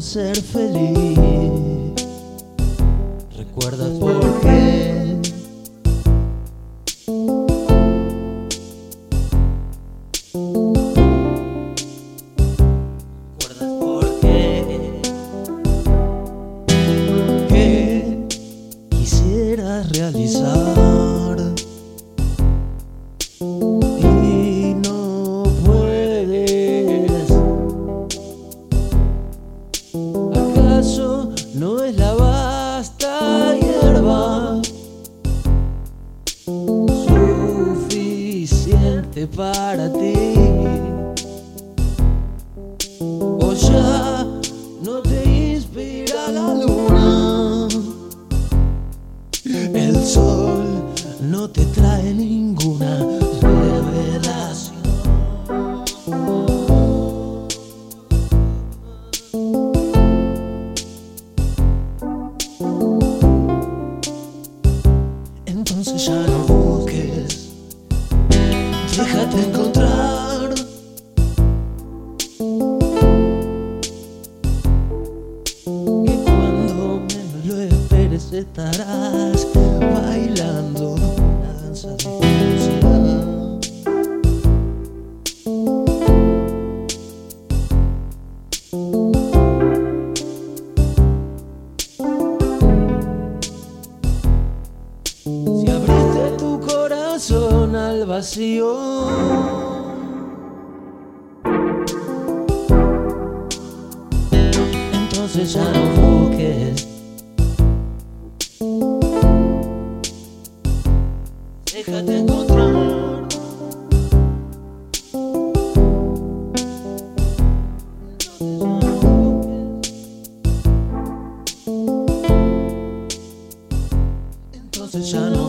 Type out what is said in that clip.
ser feliz? ¿Recuerdas por qué? ¿Recuerdas por qué? ¿Qué quisieras realizar? ¿Acaso no es la vasta hierba suficiente para ti? O ya no te inspira la luna. El sol no te trae ninguna déjate encontrar. Que cuando menos lo esperes estarás bailando una danza de vacío. Entonces ya no busques. Déjate encontrar. Entonces ya no.